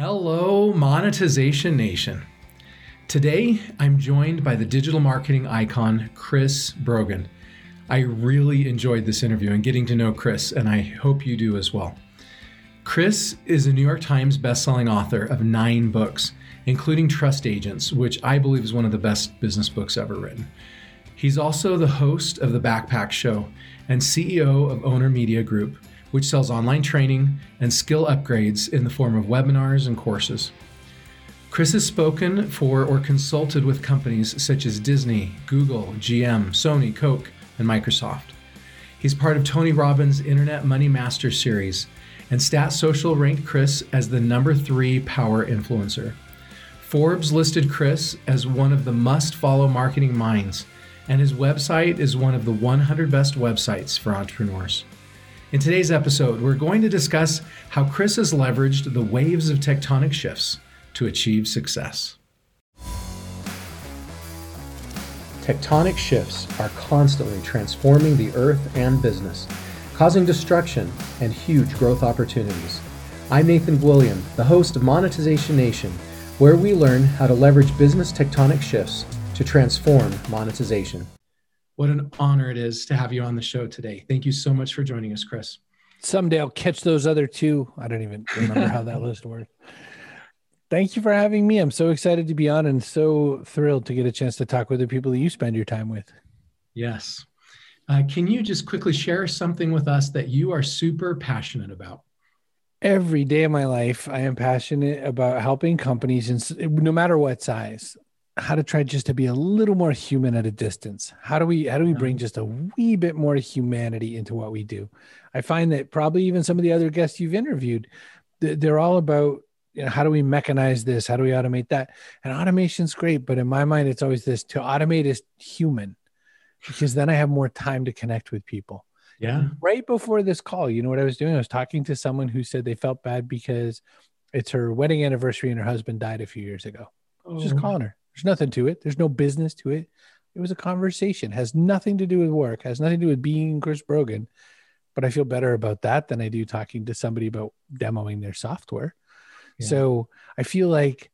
Hello, Monetization Nation. Today, I'm joined by the digital marketing icon, Chris Brogan. I really enjoyed this interview and getting to know Chris, and I hope you do as well. Chris is a New York Times bestselling author of nine books, including Trust Agents, which I believe is one of the best business books ever written. He's also the host of The Backpack Show and CEO of Owner Media Group, which sells online training and skill upgrades in the form of webinars and courses. Chris has spoken for or consulted with companies such as Disney, Google, GM, Sony, Coke, and Microsoft. He's part of Tony Robbins' Internet Money Master series, and Stat Social ranked Chris as the number three power influencer. Forbes listed Chris as one of the must follow marketing minds, and his website is one of the 100 best websites for entrepreneurs. In today's episode, we're going to discuss how Chris has leveraged the waves of tectonic shifts to achieve success. Tectonic shifts are constantly transforming the earth and business, causing destruction and huge growth opportunities. I'm Nathan William, the host of Monetization Nation, where we learn how to leverage business tectonic shifts to transform monetization. What an honor it is to have you on the show today. Thank you so much for joining us, Chris. Someday I'll catch those other two. I don't even remember how that list worked. Thank you for having me. I'm so excited to be on and so thrilled to get a chance to talk with the people that you spend your time with. Yes. Uh, can you just quickly share something with us that you are super passionate about? Every day of my life, I am passionate about helping companies, and no matter what size, how to try just to be a little more human at a distance. How do we how do we bring just a wee bit more humanity into what we do? I find that probably even some of the other guests you've interviewed they're all about you know how do we mechanize this? How do we automate that? And automation's great but in my mind it's always this to automate is human because then i have more time to connect with people. Yeah. Right before this call you know what i was doing? I was talking to someone who said they felt bad because it's her wedding anniversary and her husband died a few years ago. Oh. just calling her there's nothing to it. There's no business to it. It was a conversation. Has nothing to do with work. Has nothing to do with being Chris Brogan. But I feel better about that than I do talking to somebody about demoing their software. Yeah. So I feel like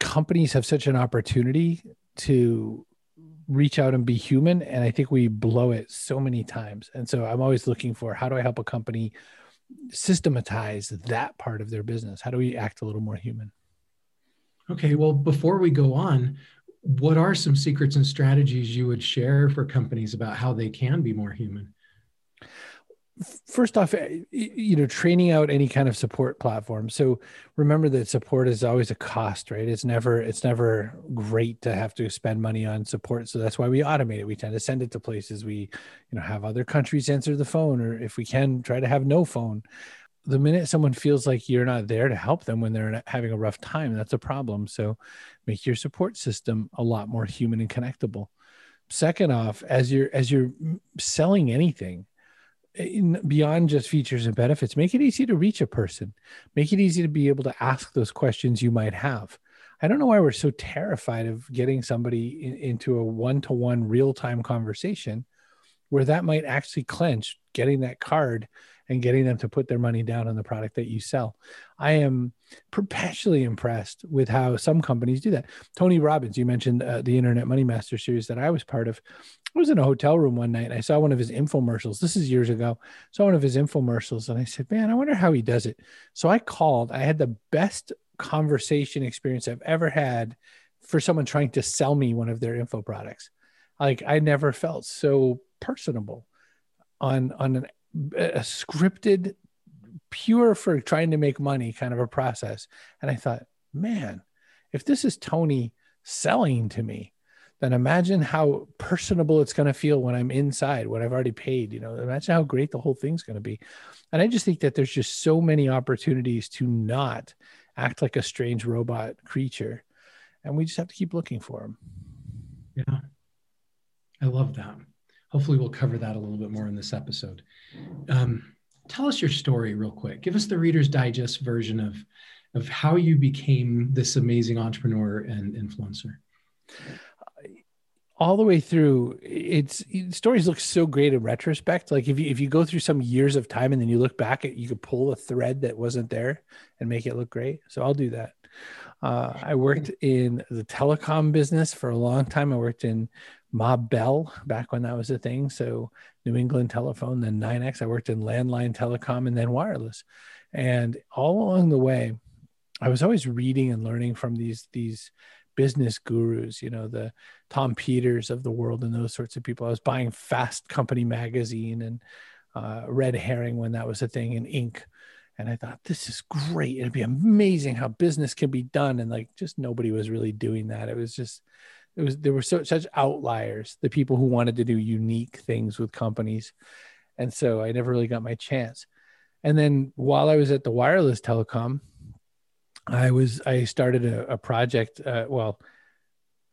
companies have such an opportunity to reach out and be human. And I think we blow it so many times. And so I'm always looking for how do I help a company systematize that part of their business? How do we act a little more human? Okay, well, before we go on, what are some secrets and strategies you would share for companies about how they can be more human? First off, eh, you know, training out any kind of support platform. So remember that support is always a cost, right? It's never it's never great to have to spend money on support. So that's why we automate it. We tend to send it to places we, you know, have other countries answer the phone, or if we can, try to have no phone the minute someone feels like you're not there to help them when they're having a rough time, that's a problem. So make your support system a lot more human and connectable. Second off, as you're as you're selling anything, eh, in, beyond just features and benefits, make it easy to reach a person. Make it easy to be able to ask those questions you might have. I don't know why we're so terrified of getting somebody in, into a one-to-one real-time conversation where that might actually clench getting that card and getting them to put their money down on the product that you sell. I am perpetually impressed with how some companies do that. Tony Robbins, you mentioned uh, the Internet Money Master series that I was part of. I was in a hotel room one night and I saw one of his infomercials. This is years ago. Saw one of his infomercials and I said, "Man, I wonder how he does it." So I called. I had the best conversation experience I've ever had for someone trying to sell me one of their info products. Like I never felt so personable on on an a scripted, pure for trying to make money kind of a process. And I thought, man, if this is Tony selling to me, then imagine how personable it's going to feel when I'm inside, when I've already paid. You know, imagine how great the whole thing's going to be. And I just think that there's just so many opportunities to not act like a strange robot creature. And we just have to keep looking for them. Yeah. I love that hopefully we'll cover that a little bit more in this episode. Um, tell us your story real quick. Give us the Reader's Digest version of of how you became this amazing entrepreneur and influencer. all the way through it's stories look so great in retrospect like if you if you go through some years of time and then you look back at you could pull a thread that wasn't there and make it look great so i'll do that uh, i worked in the telecom business for a long time i worked in Ma Bell back when that was a thing so new england telephone then NYNEX i worked in landline telecom and then wireless and all along the way i was always reading and learning from these these business gurus, you know, the Tom Peters of the world and those sorts of people. I was buying Fast Company magazine and uh, Red Herring when that was a thing in Inc. And I thought, this is great. It'd be amazing how business can be done. And like, just nobody was really doing that. It was just, it was, there were so, such outliers, the people who wanted to do unique things with companies. And so I never really got my chance. And then while I was at the wireless telecom, I was I started a, a project. Uh, well, a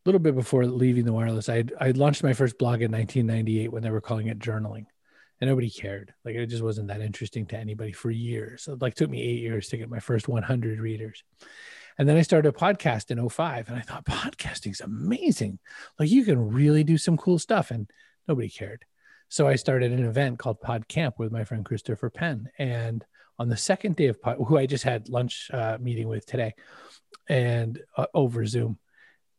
little bit before leaving the wireless, I I launched my first blog in 1998 when they were calling it journaling, and nobody cared. Like it just wasn't that interesting to anybody for years. It like took me eight years to get my first 100 readers. And then I started a podcast in 05 and I thought podcasting's amazing. Like you can really do some cool stuff and nobody cared. So I started an event called Pod Camp with my friend Christopher Penn and on the second day of pod, who I just had lunch uh, meeting with today, and uh, over Zoom,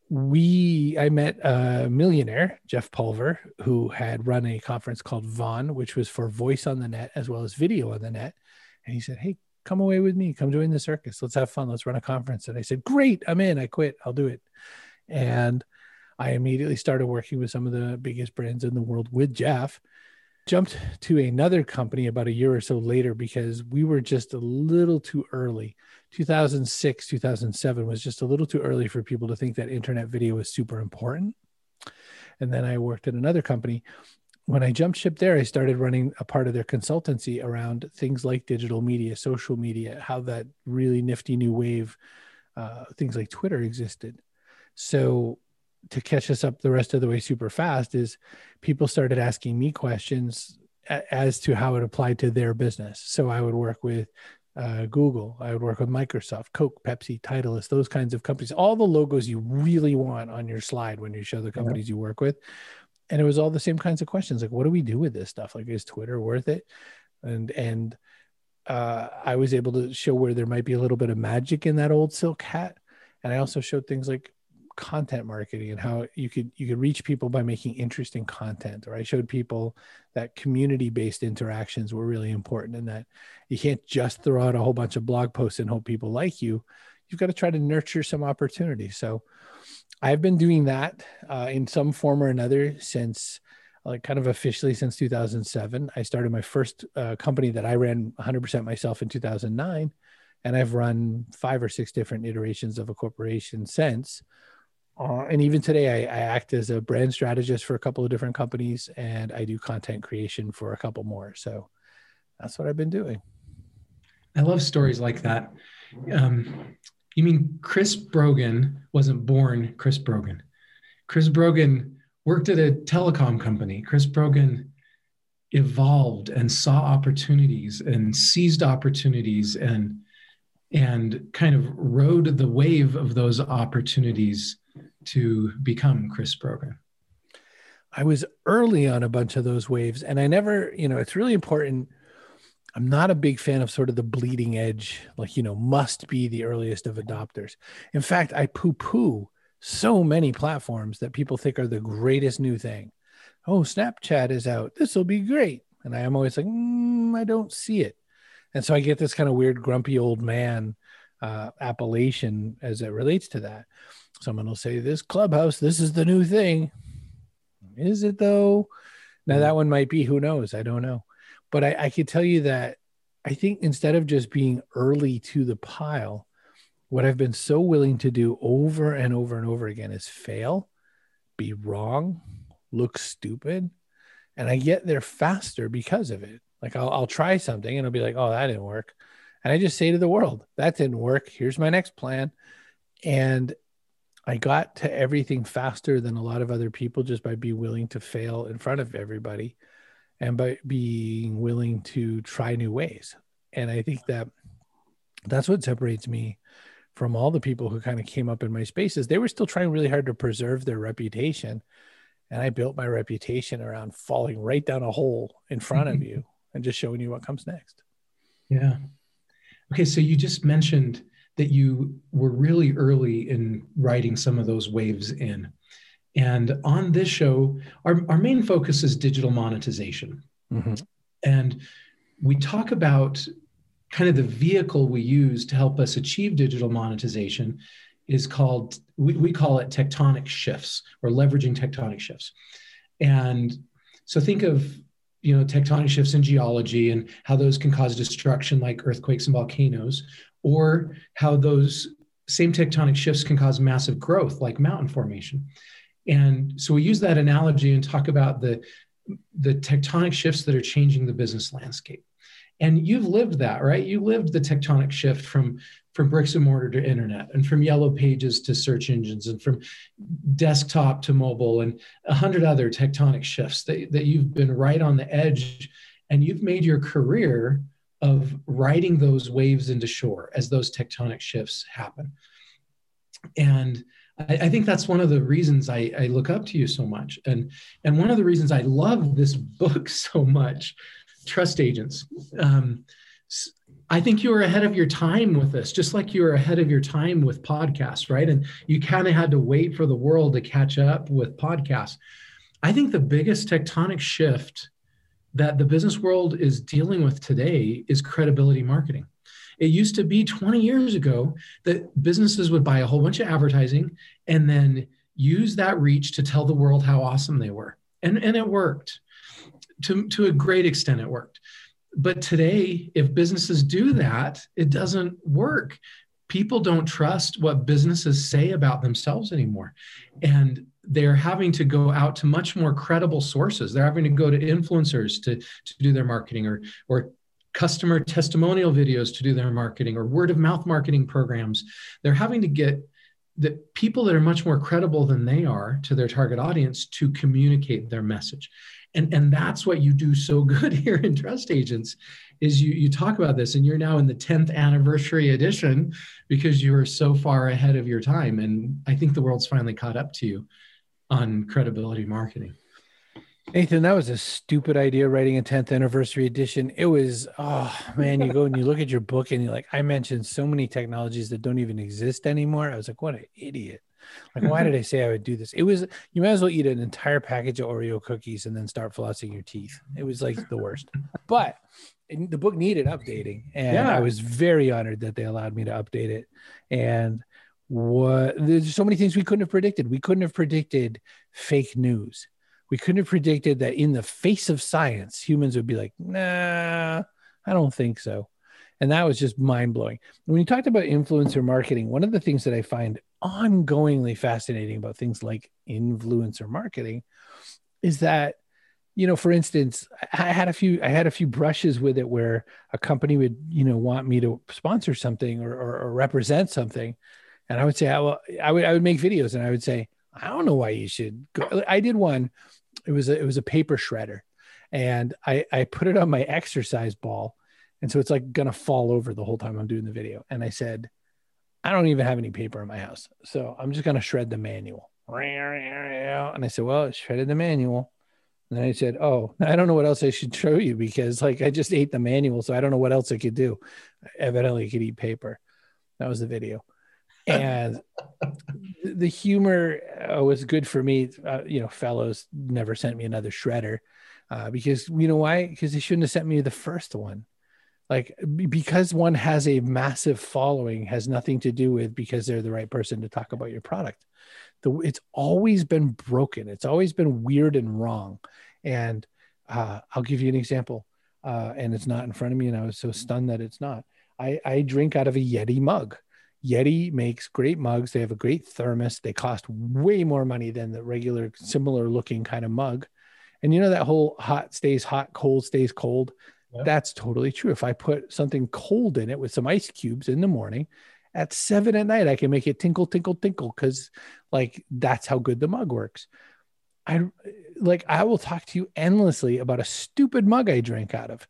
we I met a millionaire Jeff Pulver who had run a conference called VON, which was for voice on the net as well as video on the net, and he said, "Hey, come away with me, come join the circus, let's have fun, let's run a conference." And I said, "Great, I'm in. I quit. I'll do it." And I immediately started working with some of the biggest brands in the world with Jeff jumped to another company about a year or so later because we were just a little too early 2006 2007 was just a little too early for people to think that internet video was super important and then i worked at another company when i jumped ship there i started running a part of their consultancy around things like digital media social media how that really nifty new wave uh, things like twitter existed so to catch us up the rest of the way super fast is people started asking me questions as to how it applied to their business. So I would work with uh, Google, I would work with Microsoft, Coke, Pepsi, Titleist, those kinds of companies, all the logos you really want on your slide when you show the companies yeah. you work with. And it was all the same kinds of questions like, what do we do with this stuff? Like, is Twitter worth it? And, and, uh, I was able to show where there might be a little bit of magic in that old silk hat. And I also showed things like content marketing and how you could you could reach people by making interesting content or i showed people that community based interactions were really important and that you can't just throw out a whole bunch of blog posts and hope people like you you've got to try to nurture some opportunity so i've been doing that uh, in some form or another since like kind of officially since 2007 i started my first uh, company that i ran 100% myself in 2009 and i've run five or six different iterations of a corporation since uh, and even today, I, I, act as a brand strategist for a couple of different companies, and I do content creation for a couple more. So that's what I've been doing. I love stories like that. Um, you mean Chris Brogan wasn't born Chris Brogan? Chris Brogan worked at a telecom company. Chris Brogan evolved and saw opportunities and seized opportunities and and kind of rode the wave of those opportunities to become Chris Brogan? I was early on a bunch of those waves, and I never, you know, it's really important. I'm not a big fan of sort of the bleeding edge, like, you know, must be the earliest of adopters. In fact, I poo poo so many platforms that people think are the greatest new thing. Oh, Snapchat is out. This will be great. And I am always like, mm, I don't see it. And so I get this kind of weird, grumpy old man uh, appellation as it relates to that. Someone will say, This clubhouse, this is the new thing. Is it though? Now, that one might be, who knows? I don't know. But I, I could tell you that I think instead of just being early to the pile, what I've been so willing to do over and over and over again is fail, be wrong, look stupid. And I get there faster because of it. Like I'll, I'll try something and I'll be like, oh, that didn't work. And I just say to the world, that didn't work. Here's my next plan. And I got to everything faster than a lot of other people just by being willing to fail in front of everybody and by being willing to try new ways. And I think that that's what separates me from all the people who kind of came up in my spaces. They were still trying really hard to preserve their reputation. and I built my reputation around falling right down a hole in front of mm-hmm. you and just showing you what comes next. Yeah. Okay, so you just mentioned that you were really early in writing some of those waves in. And on this show, our, our main focus is digital monetization. Mm-hmm. And we talk about kind of the vehicle we use to help us achieve digital monetization is called, we, we call it tectonic shifts or leveraging tectonic shifts. And so think of you know tectonic shifts in geology and how those can cause destruction like earthquakes and volcanoes or how those same tectonic shifts can cause massive growth like mountain formation and so we use that analogy and talk about the the tectonic shifts that are changing the business landscape. And you've lived that right? You lived the tectonic shift from from bricks and mortar to internet and from yellow pages to search engines and from desktop to mobile and a hundred other tectonic shifts that, that you've been right on the edge and you've made your career of riding those waves into shore as those tectonic shifts happen. And I, I think that's one of the reasons I, I look up to you so much and and one of the reasons i love this book so much trust agents um, I think you were ahead of your time with this, just like you were ahead of your time with podcasts, right? And you kind of had to wait for the world to catch up with podcasts. I think the biggest tectonic shift that the business world is dealing with today is credibility marketing. It used to be 20 years ago that businesses would buy a whole bunch of advertising and then use that reach to tell the world how awesome they were. And, and it worked. To, to a great extent, it worked but today if businesses do that it doesn't work people don't trust what businesses say about themselves anymore and they're having to go out to much more credible sources they're having to go to influencers to, to do their marketing or or customer testimonial videos to do their marketing or word of mouth marketing programs. They're having to get the people that are much more credible than they are to their target audience to communicate their message. And and that's what you do so good here in trust agents is you you talk about this and you're now in the 10th anniversary edition because you are so far ahead of your time. And i think the world's finally caught up to you on credibility marketing Nathan, that was a stupid idea writing a 10th anniversary edition. It was, oh man, you go and you look at your book and you're like, I mentioned so many technologies that don't even exist anymore. I was like, what an idiot. Like, why did I say I would do this? It was you might as well eat an entire package of Oreo cookies and then start flossing your teeth. It was like the worst. But the book needed updating, and yeah. I was very honored that they allowed me to update it. And what there's so many things we couldn't have predicted. We couldn't have predicted fake news. We couldn't have predicted that in the face of science, humans would be like, nah, I don't think so. And that was just mind blowing. When you talked about influencer marketing, one of the things that I find ongoingly fascinating about things like influencer marketing is that you know for instance i had a few i had a few brushes with it where a company would you know want me to sponsor something or, or, or represent something and i would say I, well, I would i would make videos and i would say i don't know why you should go i did one it was a, it was a paper shredder and i i put it on my exercise ball and so it's like gonna fall over the whole time i'm doing the video and i said I don't even have any paper in my house. So I'm just to shred the manual. And I said, Well, I shredded the manual. And then I said, Oh, I don't know what else I should show you because, like, I just ate the manual. So I don't know what else I could do. Evidently, I could eat paper. That was the video. And the humor uh, was good for me. Uh, you know, Fellowes never sent me another shredder uh, because, you know why? Because they shouldn't have sent me the first one. Like because one has a massive following has nothing to do with because they're the right person to talk about your product. The, it's always been broken. It's always been weird and wrong. And uh, i'll give you an example uh, and it's not in front of me and i was so stunned that it's not. I, I drink out of a yeti mug yeti makes great mugs they have a great thermos they cost way more money than the regular similar looking kind of mug and you know that whole hot stays hot cold stays cold that's totally true. If I put something cold in it with some ice cubes in the morning, at seven at night, I can make it tinkle, tinkle, tinkle because, like, that's how good the mug works. I like, I will talk to you endlessly about a stupid mug I drank out of.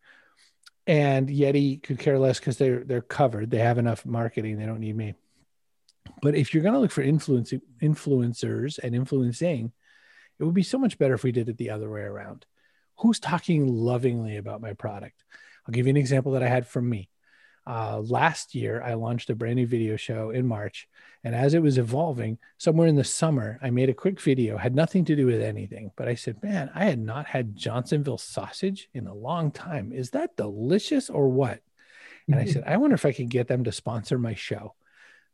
And Yeti could care less because they're they're covered. They have enough marketing. They don't need me. But if you're gonna look for influence influencers and influencing, It would be so much better if we did it the other way around. Who's talking lovingly about my product? I'll give you an example that I had from me. Uh, last year, I launched a brand new video show in March. And as it was evolving, somewhere in the summer, I made a quick video, had nothing to do with anything. But I said, man, I had not had Johnsonville sausage in a long time. Is that delicious or what? And I said, I wonder if I could get them to sponsor my show.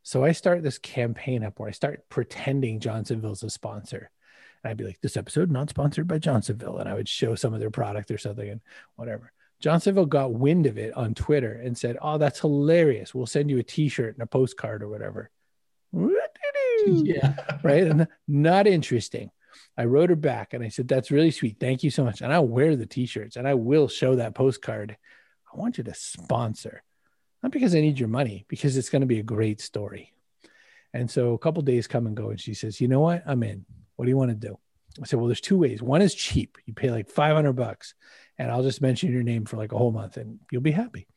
So I start this campaign up where I start pretending Johnsonville's a sponsor. And I'd be like, this episode not sponsored by Johnsonville. And I would show some of their product or something and whatever. Johnsonville got wind of it on Twitter and said, Oh, that's hilarious. We'll send you a t shirt and a postcard or whatever. Yeah. Right. And not interesting. I wrote her back and I said, That's really sweet. Thank you so much. And I'll wear the t shirts and I will show that postcard. I want you to sponsor, not because I need your money, because it's going to be a great story. And so a couple days come and go. And she says, You know what? I'm in. What do you want to do? I said, Well, there's two ways. One is cheap. You pay like 500 bucks and I'll just mention your name for like a whole month and you'll be happy.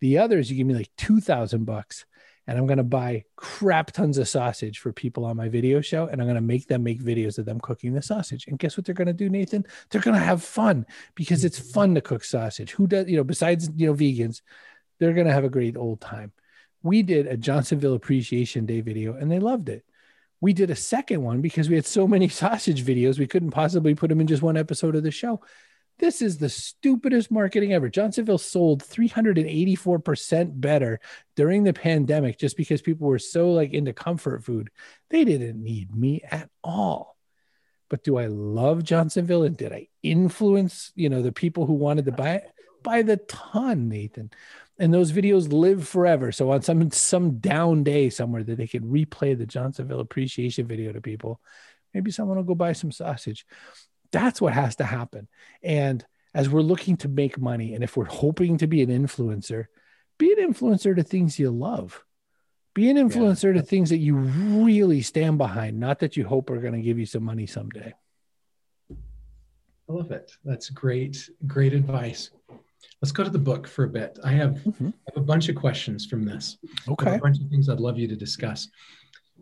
The other is you give me like 2000 bucks and I'm going to buy crap tons of sausage for people on my video show and I'm going to make them make videos of them cooking the sausage. And guess what they're going to do, Nathan? They're going to have fun because it's fun to cook sausage. Who does, you know, besides, you know, vegans, they're going to have a great old time. We did a Johnsonville Appreciation Day video and they loved it. We did a second one because we had so many sausage videos, we couldn't possibly put them in just one episode of the show. This is the stupidest marketing ever. Johnsonville sold 384% better during the pandemic just because people were so like into comfort food. They didn't need me at all. But do I love Johnsonville and did I influence, you know, the people who wanted to buy it? By the ton, Nathan. And those videos live forever. So on some some down day somewhere that they could replay the Johnsonville appreciation video to people, maybe someone will go buy some sausage. That's what has to happen. And as we're looking to make money, and if we're hoping to be an influencer, be an influencer to things you love. Be an influencer yeah. to things that you really stand behind, not that you hope are going to give you some money someday. I love it. That's great, great advice. Let's go to the book for a bit. I have, mm-hmm. I have a bunch of questions from this. Okay. A bunch of things I'd love you to discuss.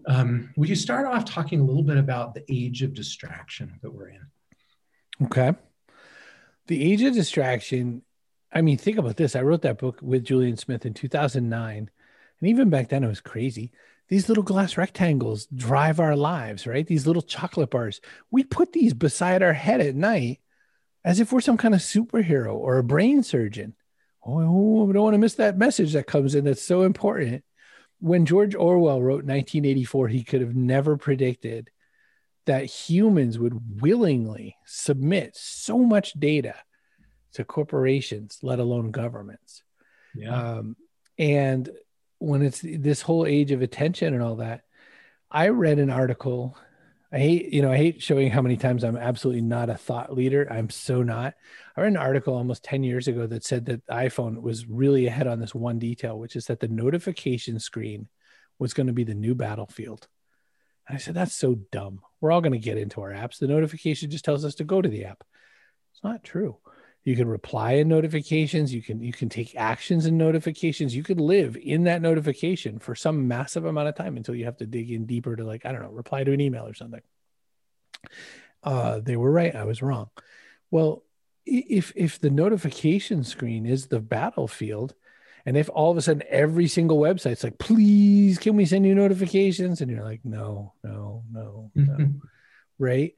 Um, will you start off talking a little bit about the age of distraction that we're in? Okay. The Age of Distraction. I mean, think about this. I wrote that book with Julian Smith in 2009. And even back then, it was crazy. These little glass rectangles drive our lives, right? These little chocolate bars. We put these beside our head at night as if we're some kind of superhero or a brain surgeon. Oh, we don't want to miss that message that comes in that's so important. When George Orwell wrote 1984, he could have never predicted that humans would willingly submit so much data to corporations, let alone governments. Yeah. Um, and when it's this whole age of attention and all that, I read an article. I hate, you know, I hate showing how many times I'm absolutely not a thought leader. I'm so not. I read an article almost 10 years ago that said that iPhone was really ahead on this one detail, which is that the notification screen was going to be the new battlefield. And I said, that's so dumb. We're all going to get into our apps. The notification just tells us to go to the app. It's not true. You can reply in notifications. You can you can take actions in notifications. You could live in that notification for some massive amount of time until you have to dig in deeper to like I don't know reply to an email or something. Uh, they were right. I was wrong. Well, if if the notification screen is the battlefield, and if all of a sudden every single website's like, please, can we send you notifications? And you're like, no, no, no, no. right?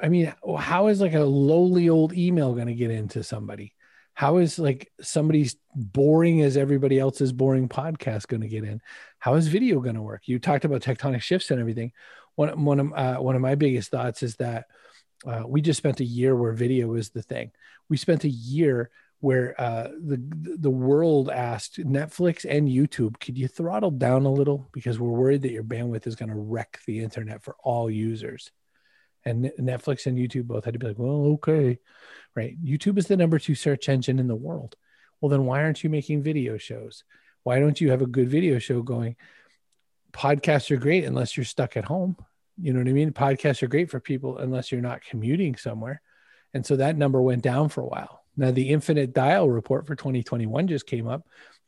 I mean, how is like a lowly old email going to get into somebody? How is like somebody's boring as everybody else's boring podcast going to get in? How is video going to work? You talked about tectonic shifts and everything. One, one of uh, one of my biggest thoughts is that uh, we just spent a year where video was the thing. We spent a year where uh, the the world asked Netflix and YouTube, could you throttle down a little because we're worried that your bandwidth is going to wreck the internet for all users. And Netflix and YouTube both had to be like, well, okay, right? YouTube is the number two search engine in the world. Well, then why aren't you making video shows? Why don't you have a good video show going? Podcasts are great unless you're stuck at home. You know what I mean? Podcasts are great for people unless you're not commuting somewhere. And so that number went down for a while now, the Infinite Dial report for 2021 just came up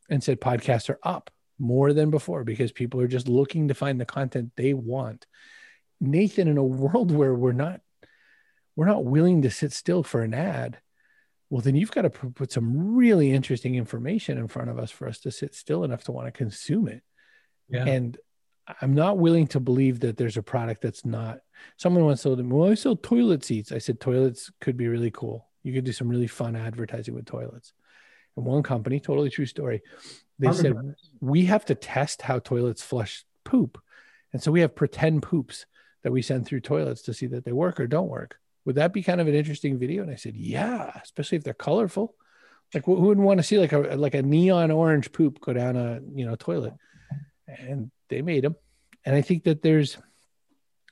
and said podcasts are up more than before because people are just looking to find the content they want. Nathan, in a world where we're not we're not willing to sit still for an ad, well, then you've got to put some really interesting information in front of us for us to sit still enough to want to consume it. Yeah. And I'm not willing to believe that there's a product that's not. Someone once told me, "Well, I sell toilet seats." I said, "Toilets could be really cool. You could do some really fun advertising with toilets." And one company, totally true story, they said we have to test how toilets flush poop, and so we have pretend poops that we send through toilets to see that they work or don't work. Would that be kind of an interesting video? And I said, "Yeah, especially if they're colorful." Like, who wouldn't want to see like a like a neon orange poop go down a you know toilet? And they made them and i think that there's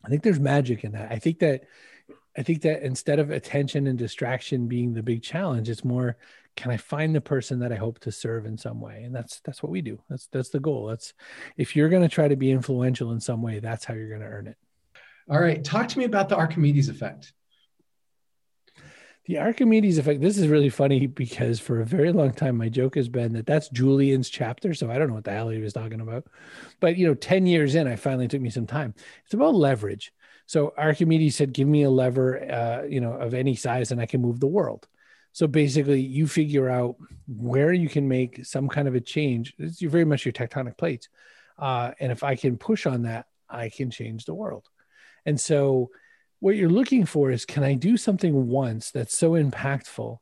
i think there's magic in that i think that i think that instead of attention and distraction being the big challenge it's more can i find the person that i hope to serve in some way and that's that's what we do that's that's the goal that's if you're going to try to be influential in some way that's how you're going to earn it all right talk to me about the archimedes effect the Archimedes effect. This is really funny because for a very long time, my joke has been that that's Julian's chapter. So I don't know what the hell he was talking about. But, you know, 10 years in, I finally took me some time. It's about leverage. So Archimedes said, give me a lever, uh, you know, of any size and I can move the world. So basically, you figure out where you can make some kind of a change. It's very much your tectonic plates. Uh, and if I can push on that, I can change the world. And so, what you're looking for is can I do something once that's so impactful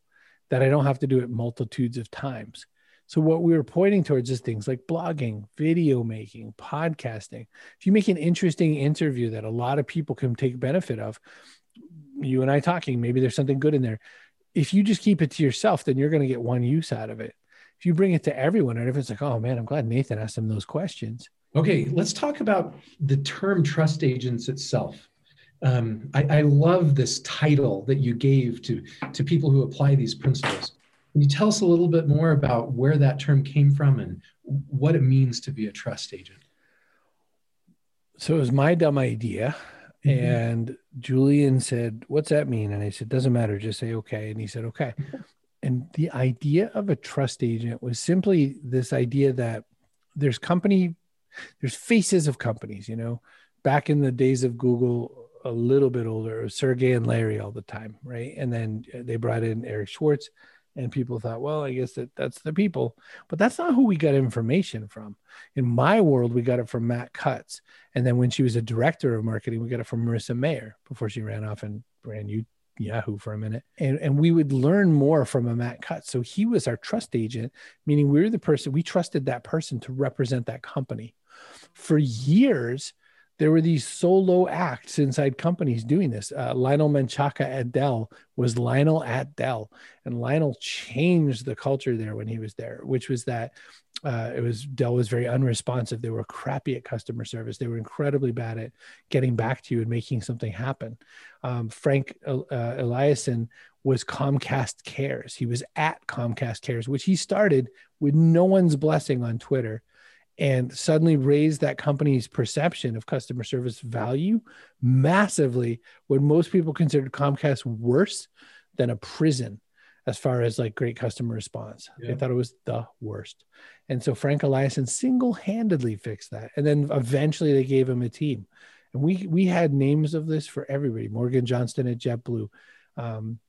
that I don't have to do it multitudes of times? So, what we were pointing towards is things like blogging, video making, podcasting. If you make an interesting interview that a lot of people can take benefit of, you and I talking, maybe there's something good in there. If you just keep it to yourself, then you're going to get one use out of it. If you bring it to everyone and everyone's like, oh man, I'm glad Nathan asked them those questions. Okay, let's talk about the term trust agents itself um, I, I, love this title that you gave to to people who apply these principles. Can you tell us a little bit more about where that term came from and what it means to be a trust agent? So it was my dumb idea. Mm-hmm. And Julian said, What's that mean? And I said, Doesn't matter. Just say okay. And he said, Okay. And the idea of a trust agent was simply this idea that there's company, there's faces of companies, you know, back in the days of Google, a little bit older, Sergey and Larry all the time, right? And then they brought in Eric Schwartz, and people thought, well, I guess that that's the people, but that's not who we got information from. In my world, we got it from Matt Cutts, and then when she was a director of marketing, we got it from Marissa Mayer before she ran off and ran you Yahoo for a minute. And, and we would learn more from a Matt Cutts. So he was our trust agent, meaning we were the person, we trusted that person to represent that company. For years, there were these solo acts inside companies doing this. Uh, Lionel Menchaca at Dell was Lionel at Dell, and Lionel changed the culture there when he was there, which was that uh, it was Dell was very unresponsive. They were crappy at customer service. They were incredibly bad at getting back to you and making something happen. Um, Frank uh, Eliason was Comcast Cares. He was at Comcast Cares, which he started with no one's blessing on Twitter and suddenly raise that company's perception of customer service value massively when most people considered Comcast worse than a prison as far as like great customer response. Yeah. They thought it was the worst. And so Frank Eliason single-handedly fixed that. And then eventually they gave him a team. And we we had names of this for everybody. Morgan Johnston at JetBlue, um,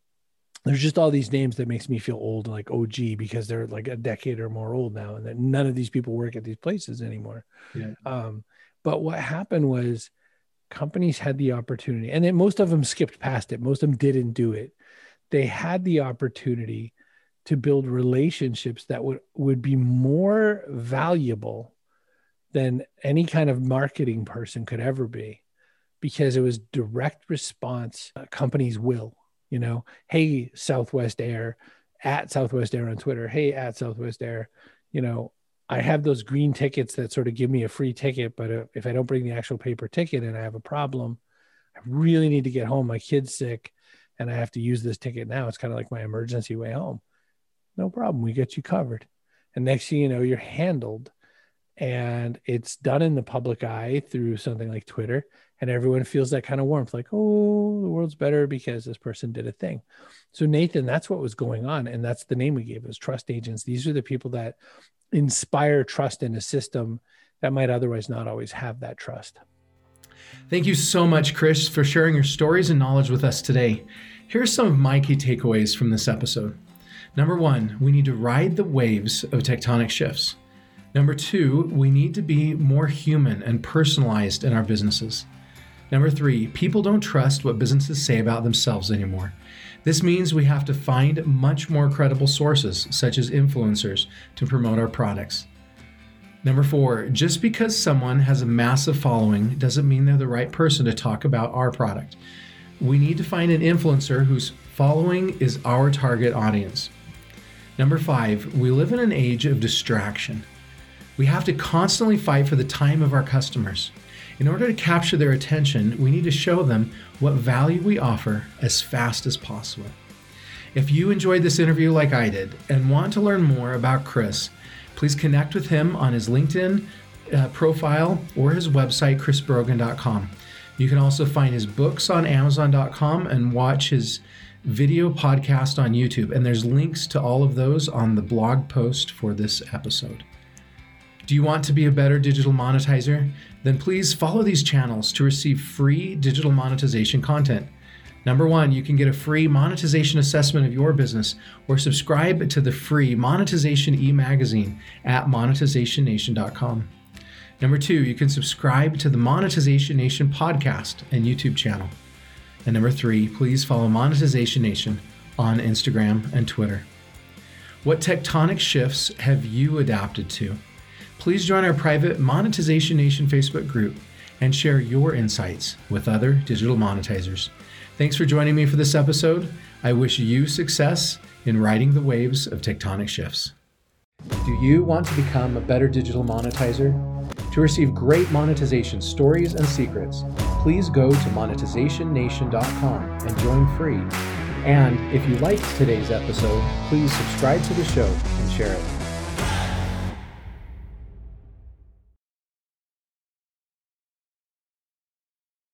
there's just all these names that makes me feel old like og because they're like a decade or more old now and that none of these people work at these places anymore. Yeah. um, but what happened was companies had the opportunity and then most of them skipped past it. Most of them didn't do it. They had the opportunity to build relationships that would would be more valuable than any kind of marketing person could ever be because it was direct response uh, companies will you know, hey, Southwest Air at Southwest Air on Twitter, hey, at Southwest Air, you know, I have those green tickets that sort of give me a free ticket, but if I don't bring the actual paper ticket and I have a problem, I really need to get home. My kid's sick and I have to use this ticket now. It's kind of like my emergency way home. No problem. We get you covered. And next thing you know, you're handled and it's done in the public eye through something like Twitter and everyone feels that kind of warmth like oh the world's better because this person did a thing so nathan that's what was going on and that's the name we gave was trust agents these are the people that inspire trust in a system that might otherwise not always have that trust Thank you so much, Chris, for sharing your stories and knowledge with us today. Here are some of my key takeaways from this episode. Number one, we need to ride the waves of tectonic shifts. Number two, we need to be more human and personalized in our businesses. Number three, people don't trust what businesses say about themselves anymore. This means we have to find much more credible sources, such as influencers, to promote our products. Number four, just because someone has a massive following doesn't mean they're the right person to talk about our product. We need to find an influencer whose following is our target audience. Number five, we live in an age of distraction. We have to constantly fight for the time of our customers. In order to capture their attention, we need to show them what value we offer as fast as possible. If you enjoyed this interview like I did and want to learn more about Chris, please connect with him on his LinkedIn uh, profile or his website, chrisbrogan.com. You can also find his books on amazon.com and watch his video podcast on YouTube. And there's links to all of those on the blog post for this episode. Do you want to be a better digital monetizer? Then please follow these channels to receive free digital monetization content. Number one, you can get a free monetization assessment of your business or subscribe to the free Monetization e magazine at monetizationnation.com. Number two, you can subscribe to the Monetization Nation podcast and YouTube channel. And number three, please follow Monetization Nation on Instagram and Twitter. What tectonic shifts have you adapted to? Please join our private Monetization Nation Facebook group and share your insights with other digital monetizers. Thanks for joining me for this episode. I wish you success in riding the waves of tectonic shifts. Do you want to become a better digital monetizer? To receive great monetization stories and secrets, please go to monetizationnation.com and join free. And if you liked today's episode, please subscribe to the show and share it.